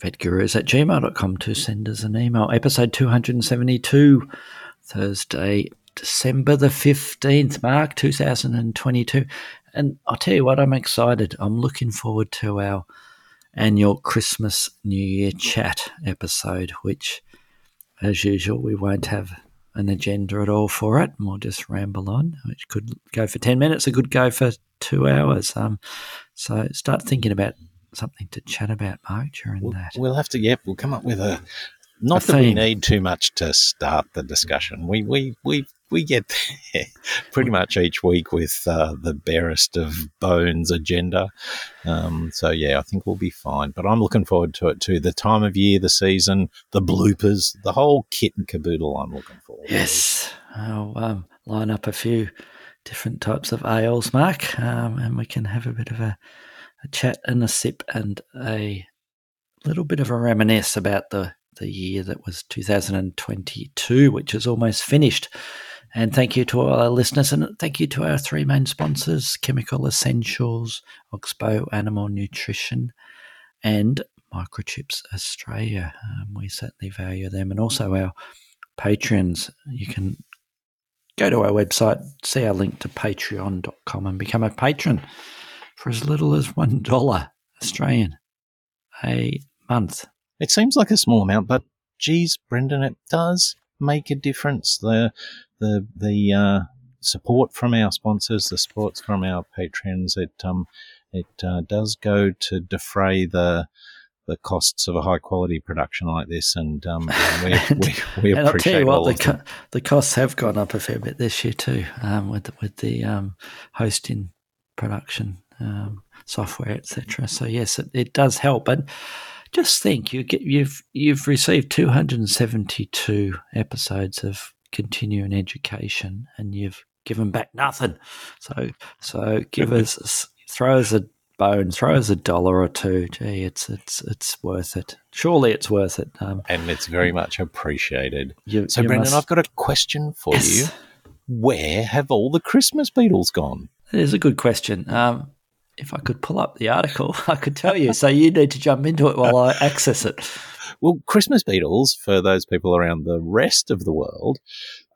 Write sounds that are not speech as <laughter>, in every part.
vetgurus at gmail.com to send us an email. Episode 272, Thursday, December the 15th, Mark, 2022. And I'll tell you what, I'm excited. I'm looking forward to our annual Christmas New Year chat episode, which, as usual, we won't have an agenda at all for it, and we'll just ramble on, which could go for 10 minutes, it could go for two hours. Um, so start thinking about something to chat about, Mark, during We'll, that. we'll have to, yep, we'll come up with a. Not A that we need too much to start the discussion. We we we we get there <laughs> pretty much each week with uh, the barest of bones agenda. Um, so yeah, I think we'll be fine. But I'm looking forward to it too. The time of year, the season, the bloopers, the whole kit and caboodle. I'm looking forward. to. Yes, I'll um, line up a few different types of ales, Mark, um, and we can have a bit of a, a chat and a sip and a little bit of a reminisce about the, the year that was 2022, which is almost finished. And thank you to all our listeners, and thank you to our three main sponsors Chemical Essentials, Oxbow Animal Nutrition, and Microchips Australia. Um, we certainly value them, and also our patrons. You can go to our website, see our link to patreon.com, and become a patron for as little as $1 Australian a month. It seems like a small amount, but geez, Brendan, it does make a difference. The the the uh, support from our sponsors, the support from our patrons, it um it uh, does go to defray the the costs of a high quality production like this, and um, <laughs> we, we, we and I'll appreciate tell you all what, the, co- the costs have gone up a fair bit this year too, um, with the, with the um, hosting, production, um, software, etc. So yes, it, it does help. But just think, you get you've you've received two hundred and seventy two episodes of continuing education, and you've given back nothing. So so give us <laughs> throw us a bone, throw us a dollar or two. Gee, it's it's it's worth it. Surely it's worth it. Um, and it's very much appreciated. you, So, you Brendan, must- I've got a question for Yes. you. Where have all the Christmas beetles gone? It is a good question. Um, if I could pull up the article, <laughs> I could tell you. So you need to jump into it while I <laughs> access it. Well, Christmas beetles, for those people around the rest of the world,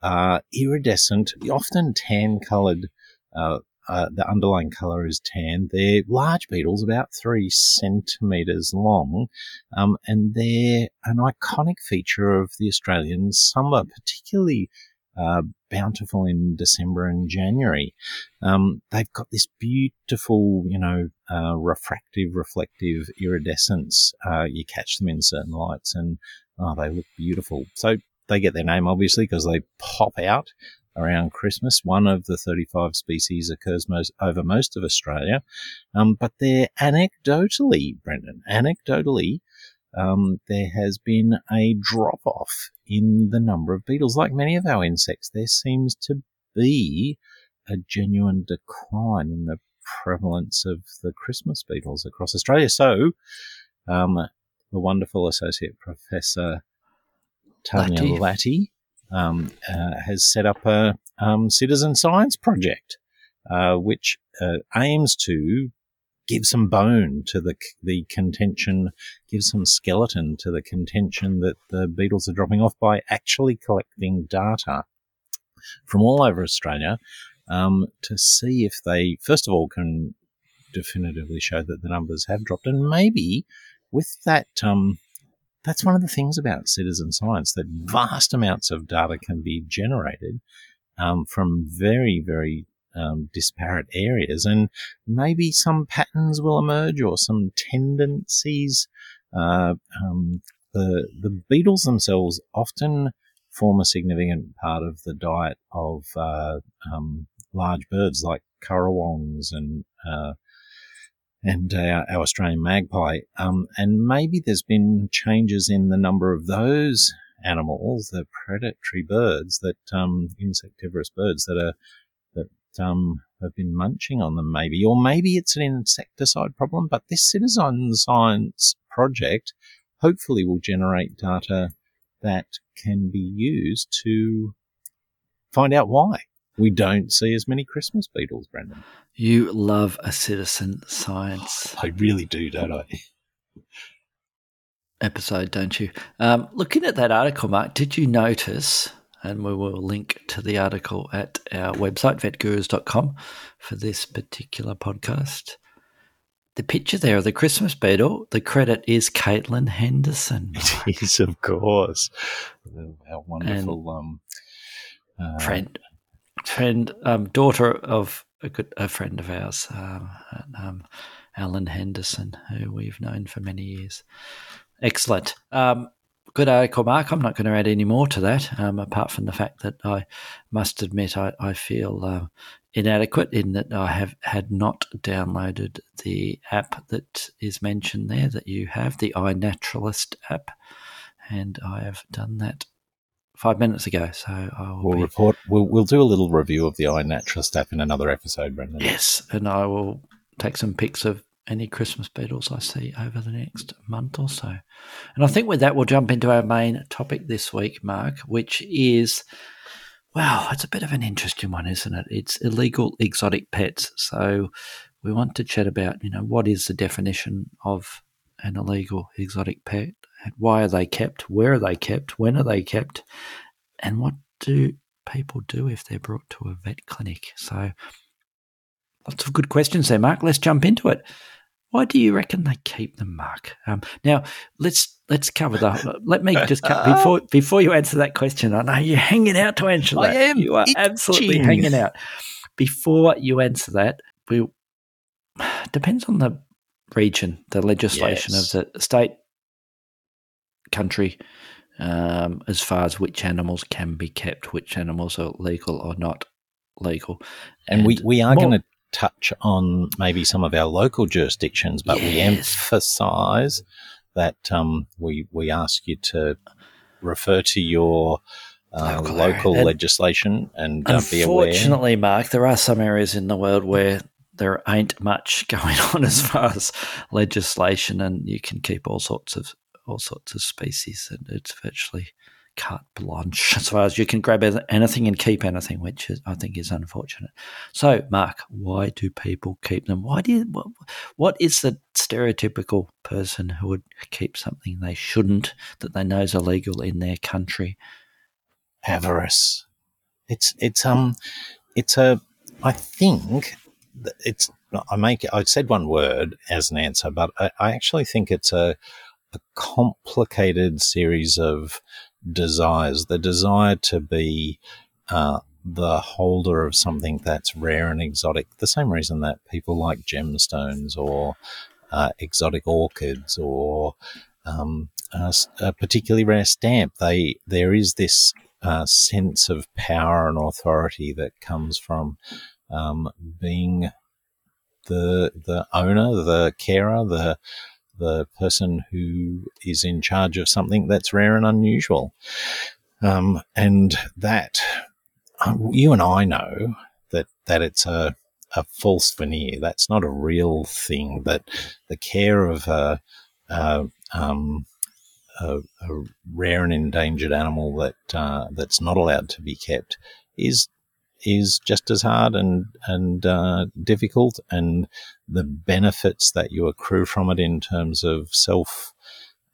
are iridescent, often tan coloured. Uh, uh, the underlying colour is tan. They're large beetles, about three centimetres long, um, and they're an iconic feature of the Australian summer, particularly uh, bountiful in December and January. Um, they've got this beautiful, you know, uh, refractive, reflective iridescence. Uh, you catch them in certain lights, and oh, they look beautiful. So they get their name obviously because they pop out around Christmas. One of the 35 species occurs most over most of Australia, um, but they're anecdotally, Brendan, anecdotally. Um, there has been a drop off in the number of beetles. Like many of our insects, there seems to be a genuine decline in the prevalence of the Christmas beetles across Australia. So, um, the wonderful associate professor Tanya Latty. Latty um, uh, has set up a um, citizen science project, uh, which uh, aims to give some bone to the the contention, give some skeleton to the contention that the beetles are dropping off by actually collecting data from all over Australia um, to see if they, first of all, can definitively show that the numbers have dropped, and maybe with that. Um, that's one of the things about citizen science that vast amounts of data can be generated um, from very, very um, disparate areas, and maybe some patterns will emerge or some tendencies. Uh, um, the the beetles themselves often form a significant part of the diet of uh, um, large birds like currawongs and uh, and uh, our Australian magpie. Um, and maybe there's been changes in the number of those animals, the predatory birds that um, insectivorous birds that are um, have been munching on them, maybe, or maybe it's an insecticide problem. But this citizen science project hopefully will generate data that can be used to find out why we don't see as many Christmas beetles, Brendan. You love a citizen science. I really do, don't I? Episode, don't you? Um, looking at that article, Mark, did you notice? And we will link to the article at our website, vetgurus.com, for this particular podcast. The picture there of the Christmas beetle, the credit is Caitlin Henderson. <laughs> It is, of course. Our wonderful um, uh, friend friend, um, daughter of a good a friend of ours, um, um, Alan Henderson, who we've known for many years. Excellent. Um, good article, Mark. I'm not going to add any more to that, um, apart from the fact that I must admit I, I feel uh, inadequate in that I have had not downloaded the app that is mentioned there that you have, the iNaturalist app, and I have done that five minutes ago. So I will we'll be, report. We'll, we'll do a little review of the iNaturalist app in another episode, Brendan. Yes, and I will take some pics of any Christmas beetles I see over the next month or so. And I think with that, we'll jump into our main topic this week, Mark, which is. Wow, it's a bit of an interesting one, isn't it? It's illegal exotic pets. So we want to chat about, you know, what is the definition of an illegal exotic pet? Why are they kept? Where are they kept? When are they kept? And what do people do if they're brought to a vet clinic? So, lots of good questions there, Mark. Let's jump into it. Why do you reckon they keep them, Mark? Um, now, let's let's cover the. Let me just cut, <laughs> before before you answer that question. I know you're hanging out to answer that. I am. You are itching. absolutely hanging out. Before you answer that, we <sighs> depends on the region, the legislation yes. of the state country um, as far as which animals can be kept, which animals are legal or not legal. And, and we, we are going to touch on maybe some of our local jurisdictions, but yes. we emphasize that um, we, we ask you to refer to your uh, local, local legislation and uh, be aware. Unfortunately, Mark, there are some areas in the world where there ain't much <laughs> going on as far as legislation, and you can keep all sorts of all sorts of species, and it's virtually carte blanche <laughs> as far as you can grab anything and keep anything, which is, I think is unfortunate. So, Mark, why do people keep them? Why do you, what, what is the stereotypical person who would keep something they shouldn't that they know is illegal in their country? Avarice. It's it's um it's a I think it's I make I said one word as an answer, but I, I actually think it's a a complicated series of desires. The desire to be uh, the holder of something that's rare and exotic, the same reason that people like gemstones or uh, exotic orchids or um, a, a, particularly rare stamp. They there is this uh, sense of power and authority that comes from um, being the the owner, the carer, the the person who is in charge of something that's rare and unusual. Um, and that um, you and I know that that it's a a false veneer. That's not a real thing. That the care of a, a, um, a, a rare and endangered animal that uh, that's not allowed to be kept is is just as hard and and uh, difficult, and the benefits that you accrue from it in terms of self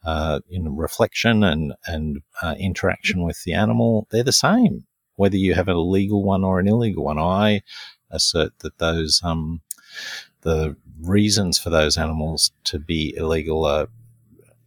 uh, in reflection and and uh, interaction with the animal, they're the same, whether you have a legal one or an illegal one. I assert that those um, the reasons for those animals to be illegal are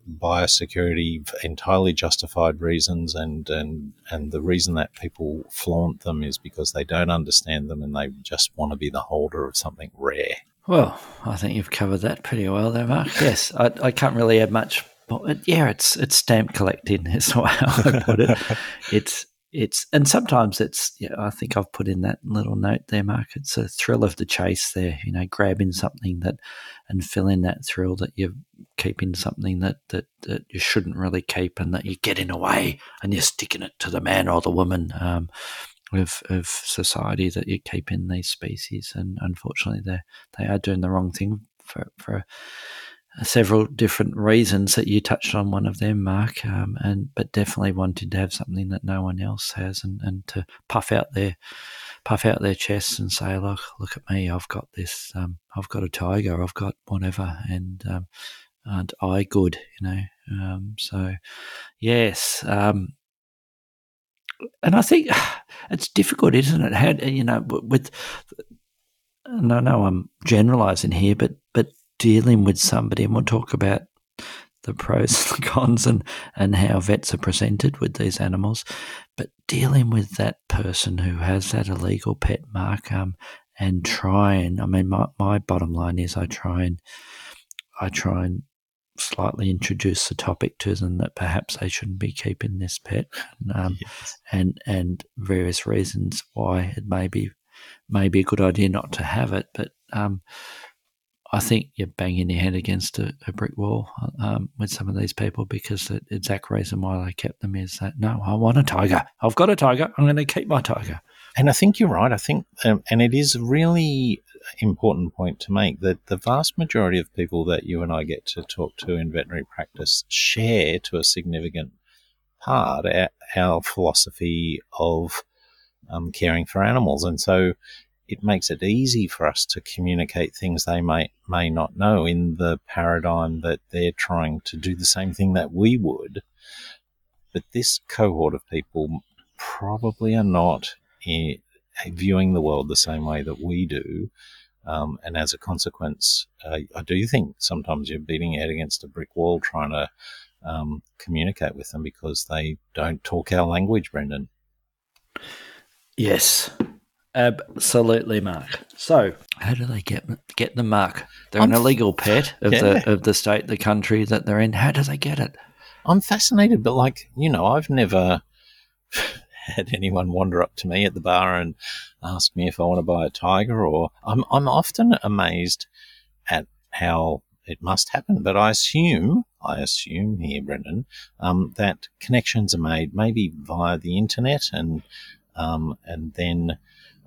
biosecurity entirely justified reasons and, and and the reason that people flaunt them is because they don't understand them and they just want to be the holder of something rare. Well, I think you've covered that pretty well there, Mark. Yes, I, I can't really add much. But yeah, it's it's stamp collecting. <laughs> Is how I put it. it's it's and sometimes it's yeah i think i've put in that little note there mark. It's a thrill of the chase there you know grabbing something that and feeling that thrill that you're keeping something that that, that you shouldn't really keep and that you're getting away and you're sticking it to the man or the woman um, of, of society that you keep in these species. And unfortunately they they are doing the wrong thing for for several different reasons that you touched on one of them, Mark, um, and but definitely wanting to have something that no one else has, and, and to puff out their puff out their chests and say, look, look at me, I've got this, um, I've got a tiger, I've got whatever, and um, aren't I good, you know? Um, so yes, um, and I think <sighs> it's difficult, isn't it? How you know with and I know I'm generalising here, but dealing with somebody, and we'll talk about the pros <laughs> and the cons and, and how vets are presented with these animals, but dealing with that person who has that illegal pet mark um, and trying, I mean, my, my bottom line is I try and I try and slightly introduce the topic to them that perhaps they shouldn't be keeping this pet um, yes. and and various reasons why it may be may be a good idea not to have it but um, I think you're banging your head against a, a brick wall um, with some of these people because the exact reason why they kept them is that no, I want a tiger. I've got a tiger. I'm going to keep my tiger. And I think you're right. I think, um, and it is a really important point to make that the vast majority of people that you and I get to talk to in veterinary practice share to a significant part our, our philosophy of um, caring for animals. And so it makes it easy for us to communicate things they may may not know in the paradigm that they're trying to do the same thing that we would. But this cohort of people probably are not in, viewing the world the same way that we do. Um, and as a consequence, uh, I do think sometimes you're beating your head against a brick wall trying to um, communicate with them because they don't talk our language, Brendan. Yes, Absolutely, Mark. So, how do they get get the mark? They're I'm an illegal pet of yeah. the of the state, the country that they're in. How do they get it? I'm fascinated, but like you know, I've never <laughs> had anyone wander up to me at the bar and ask me if I want to buy a tiger. Or I'm I'm often amazed at how it must happen, but I assume I assume here, Brendan, um, that connections are made maybe via the internet and um, and then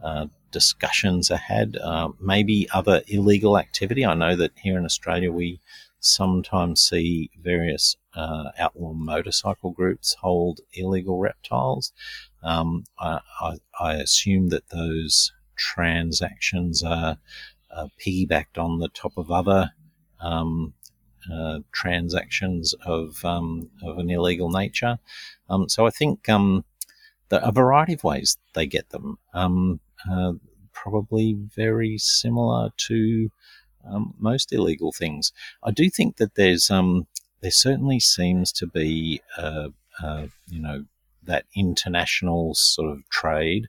uh, discussions are had, uh, maybe other illegal activity. I know that here in Australia we sometimes see various uh, outlaw motorcycle groups hold illegal reptiles. Um, I, I, I, assume that those transactions are, piggybacked on the top of other um, uh, transactions of um, of an illegal nature. Um, so I think um, a variety of ways they get them. Probably very similar to um, most illegal things. I do think that there's um, there certainly seems to be uh, uh, you know that international sort of trade,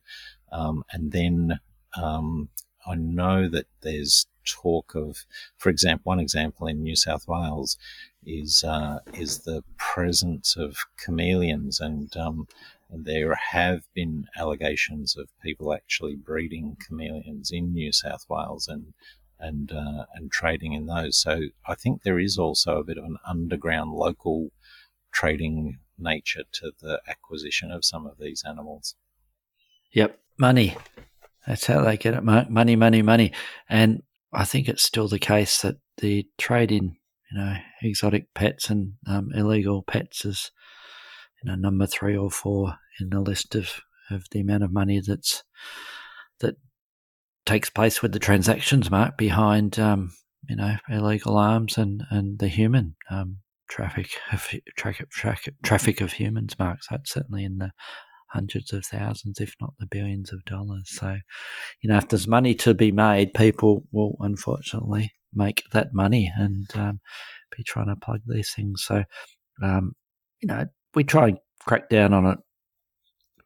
um, and then um, I know that there's talk of, for example, one example in New South Wales is uh, is the presence of chameleons and um, there have been allegations of people actually breeding chameleons in New South Wales and and uh, and trading in those. So I think there is also a bit of an underground local trading nature to the acquisition of some of these animals. Yep, money. That's how they get it. Money, money, money. And I think it's still the case that the trade in, you know, exotic pets and um, illegal pets is you know, number three or four in the list of, of the amount of money that's that takes place with the transactions mark behind um, you know illegal arms and and the human um, traffic of traffic, of humans marks. That's certainly in the hundreds of thousands if not the billions of dollars. So you know if there's money to be made people will unfortunately make that money and um, be trying to plug these things so um, you know we try and crack down on it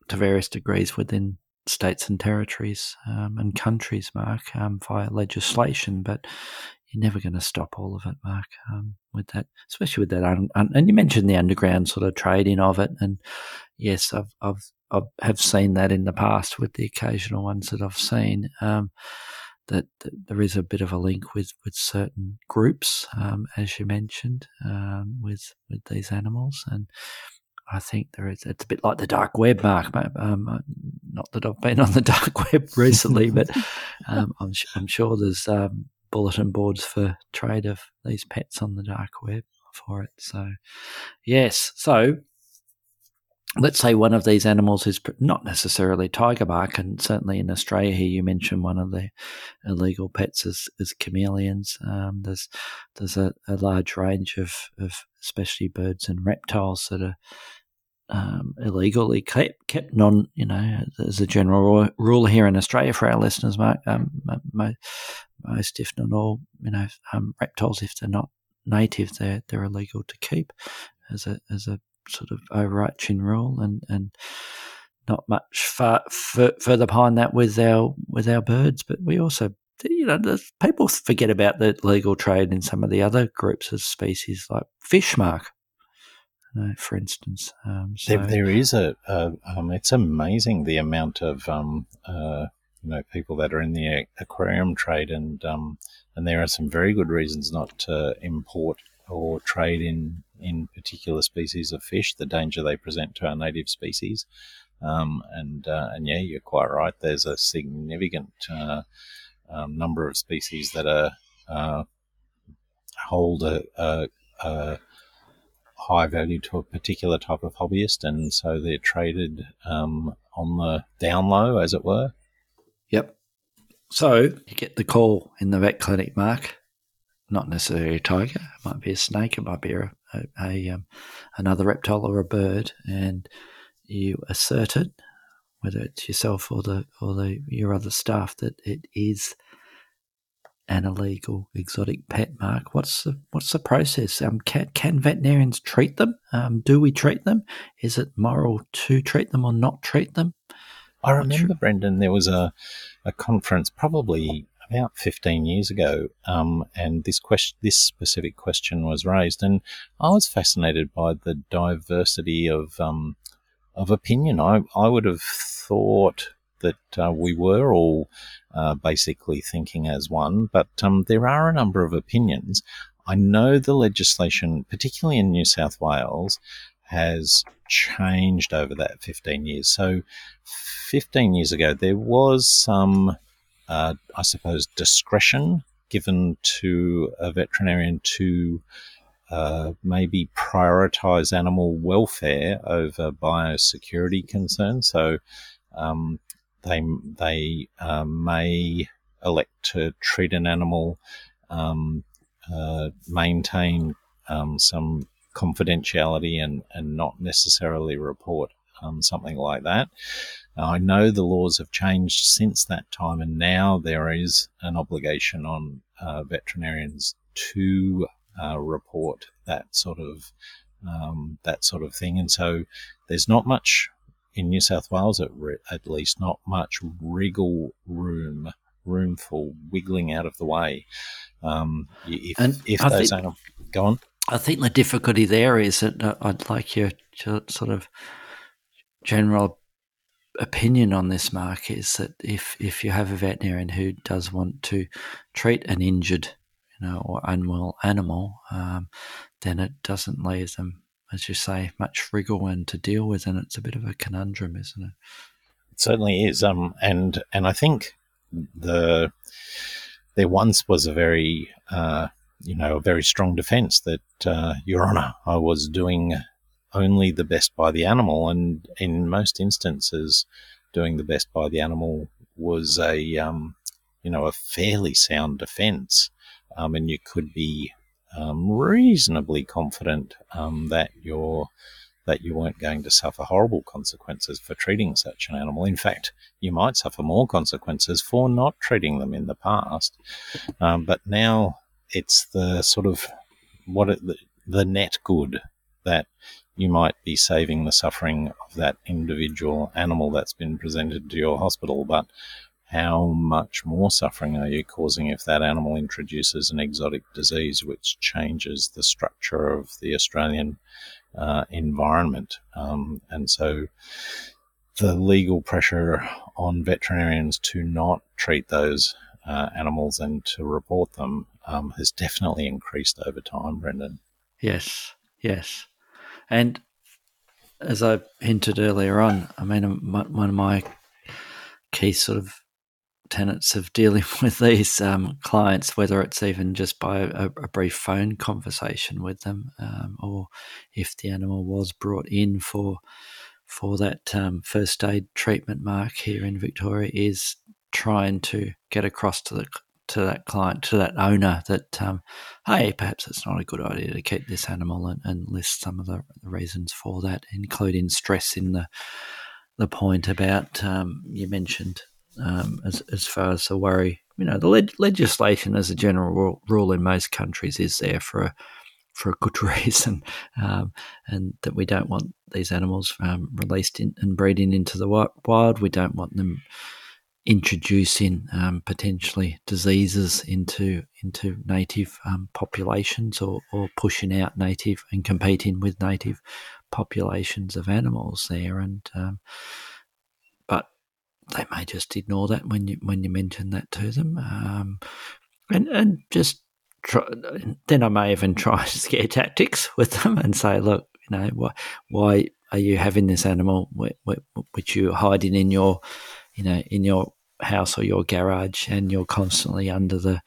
to various degrees within states and territories um, and countries, Mark, um, via legislation, but you're never going to stop all of it, Mark, um, with that, especially with that. Un- un- and you mentioned the underground sort of trading of it, and yes, I've I've I have seen that in the past with the occasional ones that I've seen. Um, that, that, there is a bit of a link with, with certain groups, um, as you mentioned, um, with with these animals, and I think there is. It's a bit like the dark web, Mark. Um, uh, not that I've been <laughs> on the dark web <laughs> recently, but um, I'm, I'm, sure there's um, bulletin boards for trade of these pets on the dark web for it. So, yes. So, let's say one of these animals is not necessarily tiger bark, and certainly in Australia here, you mentioned one of the illegal pets is, is chameleons. Um, there's there's a, a, large range of, of especially birds and reptiles that are um, illegally kept, kept non, you know, as a general rule here in Australia for our listeners, um, most, if not all, you know, um, reptiles, if they're not native, they're, they're illegal to keep as a, as a sort of overarching rule and, and not much far, f- further behind that with our, with our birds. But we also, you know, people forget about the legal trade in some of the other groups of species like fish, Mark uh, for instance. Um, so there, there is a, a um, it's amazing the amount of um, uh, you know people that are in the aquarium trade, and um, and there are some very good reasons not to import or trade in in particular species of fish. The danger they present to our native species. Um, and uh, and yeah, you're quite right. There's a significant uh, um, number of species that are uh, hold a, a, a, high value to a particular type of hobbyist, and so they're traded um, on the down low, as it were. Yep. So you get the call in the vet clinic, Mark. Not necessarily a tiger. It might be a snake. It might be a, a, a um, another reptile or a bird, and you assert it, whether it's yourself or the or the your other staff, that it is an illegal exotic pet mark. What's the what's the process? Um, can, can veterinarians treat them? Um, do we treat them? Is it moral to treat them or not treat them? I remember. Brendan, there was a, a conference probably about 15 years ago, um, and this question, this specific question was raised, and I was fascinated by the diversity of um, of opinion. I I would have thought that uh, we were all uh, basically thinking as one, but um, there are a number of opinions. I know the legislation, particularly in New South Wales, has changed over that 15 years. So, 15 years ago, there was some, uh, I suppose, discretion given to a veterinarian to uh, maybe prioritize animal welfare over biosecurity concerns. So, um, they they um, may elect to treat an animal, um, uh, maintain um, some confidentiality, and and not necessarily report um, something like that. Now, I know the laws have changed since that time, and now there is an obligation on uh, veterinarians to uh, report that sort of um, that sort of thing, and so there's not much in New South Wales, at, re- at least, not much wriggle room room for wiggling out of the way. Um, if and if I those think, go on. I think the difficulty there is that uh, I'd like your, your sort of general opinion on this, Mark, is that if if you have a veterinarian who does want to treat an injured, you know, or unwell animal, um, then it doesn't leave them as you say, much wriggle and to deal with, and it's a bit of a conundrum, isn't it? It certainly is. Um, and and I think the there once was a very uh, you know a very strong defence that uh, Your Honour, I was doing only the best by the animal, and in most instances, doing the best by the animal was a um, you know a fairly sound defence, um, and you could be um, reasonably confident um, that you're that you weren't going to suffer horrible consequences for treating such an animal. In fact, you might suffer more consequences for not treating them in the past. Um, but now it's the sort of what it, the, the net good that you might be saving the suffering of that individual animal that's been presented to your hospital, but how much more suffering are you causing if that animal introduces an exotic disease which changes the structure of the Australian uh, environment? Um, and so the legal pressure on veterinarians to not treat those uh, animals and to report them um, has definitely increased over time, Brendan. Yes, yes. And as I hinted earlier on, I mean, one of my key sort of tenets of dealing <laughs> with these um, clients, whether it's even just by a, a brief phone conversation with them, um, or if the animal was brought in for for that um, first aid treatment mark here in Victoria, is trying to get across to the to that client, to that owner, that um, hey, perhaps it's not a good idea to keep this animal, and, and list some of the, reasons for that, including stress in the the point about um, you mentioned um, as as far as the worry. You know, the leg- legislation, as a general rule, rule, in most countries, is there for a for a good <laughs> reason, um, and that we don't want these animals um, released in, and breeding into the wild. We don't want them introducing um, potentially diseases into into native um, populations or, or pushing out native and competing with native populations of animals there. And um, but they may just ignore that when you when you mention that to them. Um, and and just try, then I may even <laughs> try scare tactics with them and say look you know why why are you having this animal? Which you're hiding in your you know in your house or your garage and you're constantly under the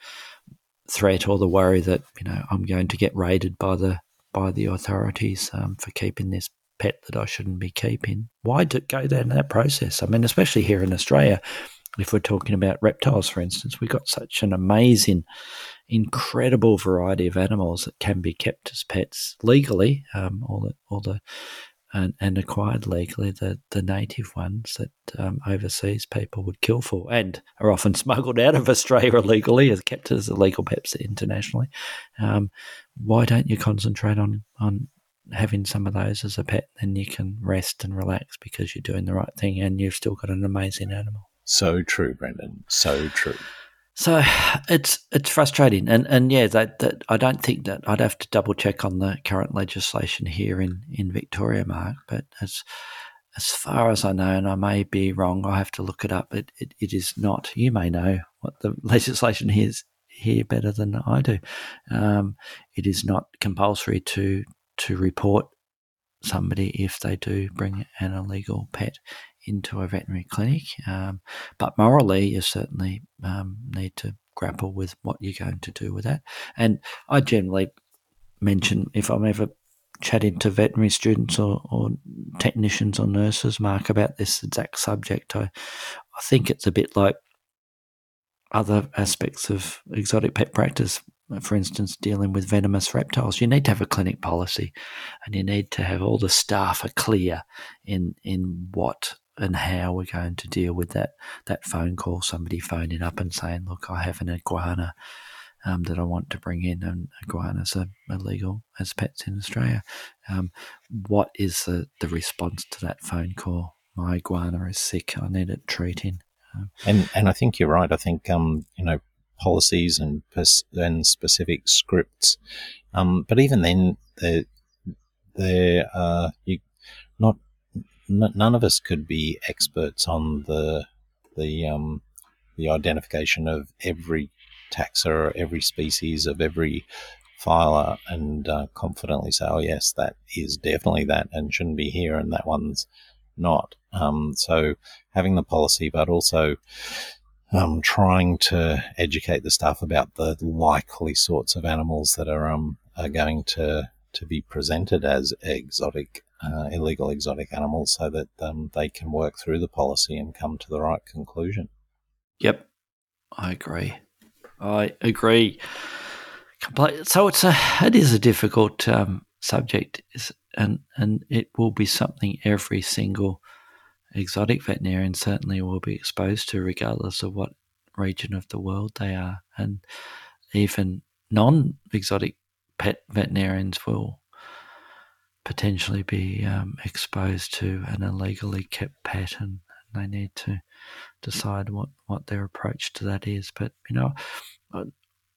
threat or the worry that you know I'm going to get raided by the by the authorities um, for keeping this pet that I shouldn't be keeping. Why do, go down that process? I mean, especially here in Australia, if we're talking about reptiles, for instance, we've got such an amazing, incredible variety of animals that can be kept as pets legally. Um, all the all the and, and acquired legally the, the native ones that um, overseas people would kill for and are often <laughs> smuggled out of Australia illegally as kept as illegal pets internationally. Um, why don't you concentrate on, on having some of those as a pet? Then you can rest and relax because you're doing the right thing and you've still got an amazing animal. So true, Brendan. So true. So it's it's frustrating, and and yeah, that, that I don't think that I'd have to double check on the current legislation here in, in Victoria, Mark. But as as far as I know, and I may be wrong, I have to look it up. It it, it is not. You may know what the <laughs> legislation is here better than I do. Um, it is not compulsory to to report somebody if they do bring an illegal pet into a veterinary clinic. Um, but morally, you certainly um, need to grapple with what you're going to do with that. And I generally mention if I'm ever chatting to veterinary students or, or technicians or nurses, Mark, about this exact subject, I, I think it's a bit like other aspects of exotic pet practice for instance, dealing with venomous reptiles, you need to have a clinic policy, and you need to have all the staff are clear in in what and how we're going to deal with that that phone call, somebody phoning up and saying, "Look, I have an iguana um, that I want to bring in, and iguanas are illegal as pets in Australia." Um, what is the, the response to that phone call? My iguana is sick. I need it treating. Um, and and I think you're right. I think um, you know policies and and specific scripts, um, but even then, they they uh, you none of us could be experts on the the um, the identification of every taxa every species of every phyla and uh, confidently say, oh yes, that is definitely that and shouldn't be here, and that one's not. Um, so having the policy, but also um, trying to educate the staff about the likely sorts of animals that are um, are going to to be presented as exotic uh, illegal exotic animals so that um, they can work through the policy and come to the right conclusion. Yep, I agree. I agree. So it's a it is a difficult um, subject, and and it will be something every single exotic veterinarian certainly will be exposed to, regardless of what region of the world they are, and even non-exotic pet veterinarians will potentially be um, exposed to an illegally kept pet and they need to decide what, what their approach to that is. But, you know,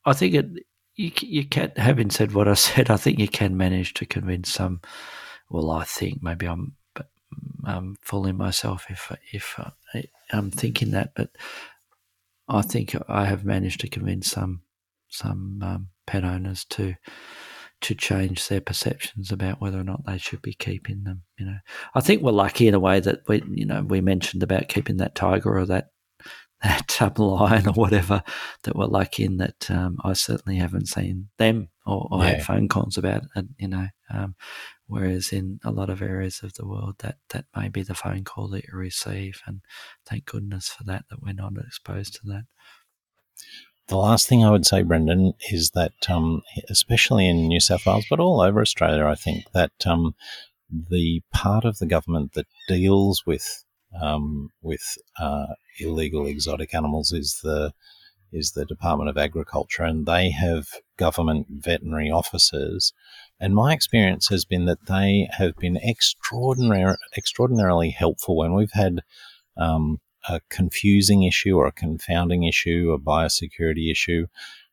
I think it, you, you can, having said what I <laughs> said, I think you can manage to convince some, well, I think maybe I'm um, fooling myself if if uh, I'm thinking that, but I think I have managed to convince some some um, pet owners to to change their perceptions about whether or not they should be keeping them. You know, I think we're lucky in a way that we, you know, we mentioned about keeping that tiger or that <laughs> that um, lion or whatever that we're lucky in that um, I certainly haven't seen them or, or yeah. had phone calls about it. You know, um, whereas in a lot of areas of the world, that that may be the phone call that you receive, and thank goodness for that that we're not exposed to that. The last thing I would say, Brendan, is that um, especially in New South Wales, but all over Australia, I think that um, the part of the government that deals with um, with uh, illegal exotic animals is the is the Department of Agriculture, and they have government veterinary officers. And my experience has been that they have been extraordinary, extraordinarily helpful when we've had um, a confusing issue or a confounding issue, a biosecurity issue,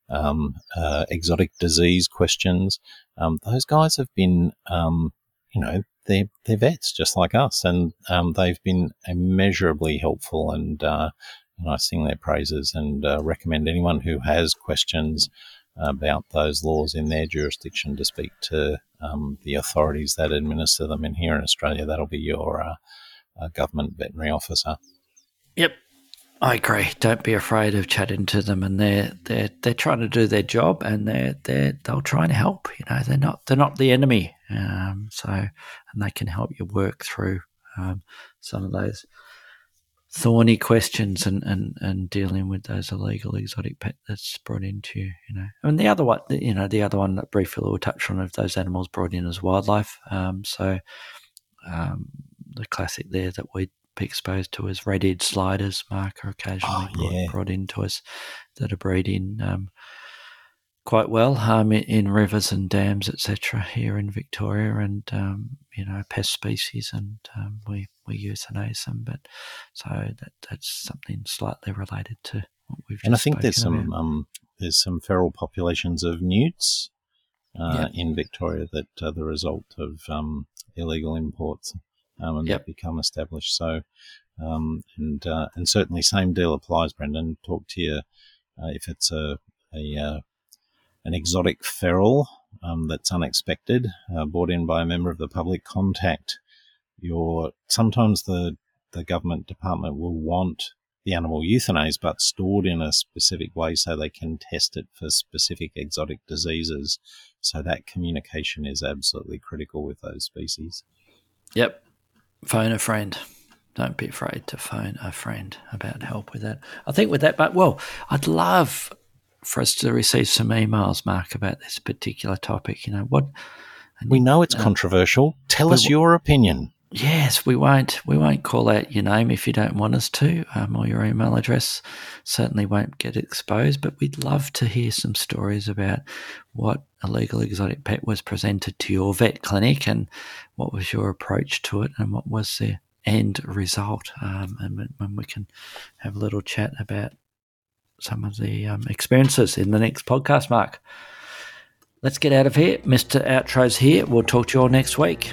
um, uh, exotic disease questions. Um, those guys have been, um, you know, they're, they're vets just like us, and um, they've been immeasurably helpful. And, uh, and I sing their praises and uh, recommend anyone who has questions about those laws in their jurisdiction to speak to um, the authorities that administer them. And here in Australia, that'll be your uh, uh, government veterinary officer. Yep, I agree. Don't be afraid of chatting to them, and they're they're they're trying to do their job, and they're they they'll try and help. You know, they're not they're not the enemy. Um, so, and they can help you work through um, some of those thorny questions and, and, and dealing with those illegal exotic pet that's brought into you. You know, and the other one, you know, the other one that briefly we'll touch on of those animals brought in as wildlife. Um, so, um, the classic there that we exposed to as red-eared sliders, Mark, are occasionally oh, yeah. brought, brought, into us that are breeding um, quite well um, in, in, rivers and dams, etc. Here in Victoria, and um, you know, pest species, and um, we we euthanize them. But so that that's something slightly related to what we've. And I think there's some um, there's some feral populations of newts uh, yep. in Victoria that are the result of um, illegal imports um, and yep. become established. So, um, and uh, and certainly same deal applies, Brendan. Talk to you uh, if it's a a uh, an exotic feral um, that's unexpected, uh, brought in by a member of the public. Contact your sometimes the the government department will want the animal euthanized, but stored in a specific way so they can test it for specific exotic diseases. So that communication is absolutely critical with those species. Yep, phone a friend. Don't be afraid to phone a friend about help with that. I think with that, but well, I'd love for us to receive some emails, Mark, about this particular topic. You know what? We know it's uh, controversial. Tell us your opinion. Yes, we won't. We won't call out your name if you don't want us to, um, or your email address. Certainly won't get exposed. But we'd love to hear some stories about what illegal exotic pet was presented to your vet clinic, and what was your approach to it, and what was the end result. Um, and when we can have a little chat about some of the um, experiences in the next podcast, Mark. Let's get out of here. Mr. Outro's here. We'll talk to you all next week.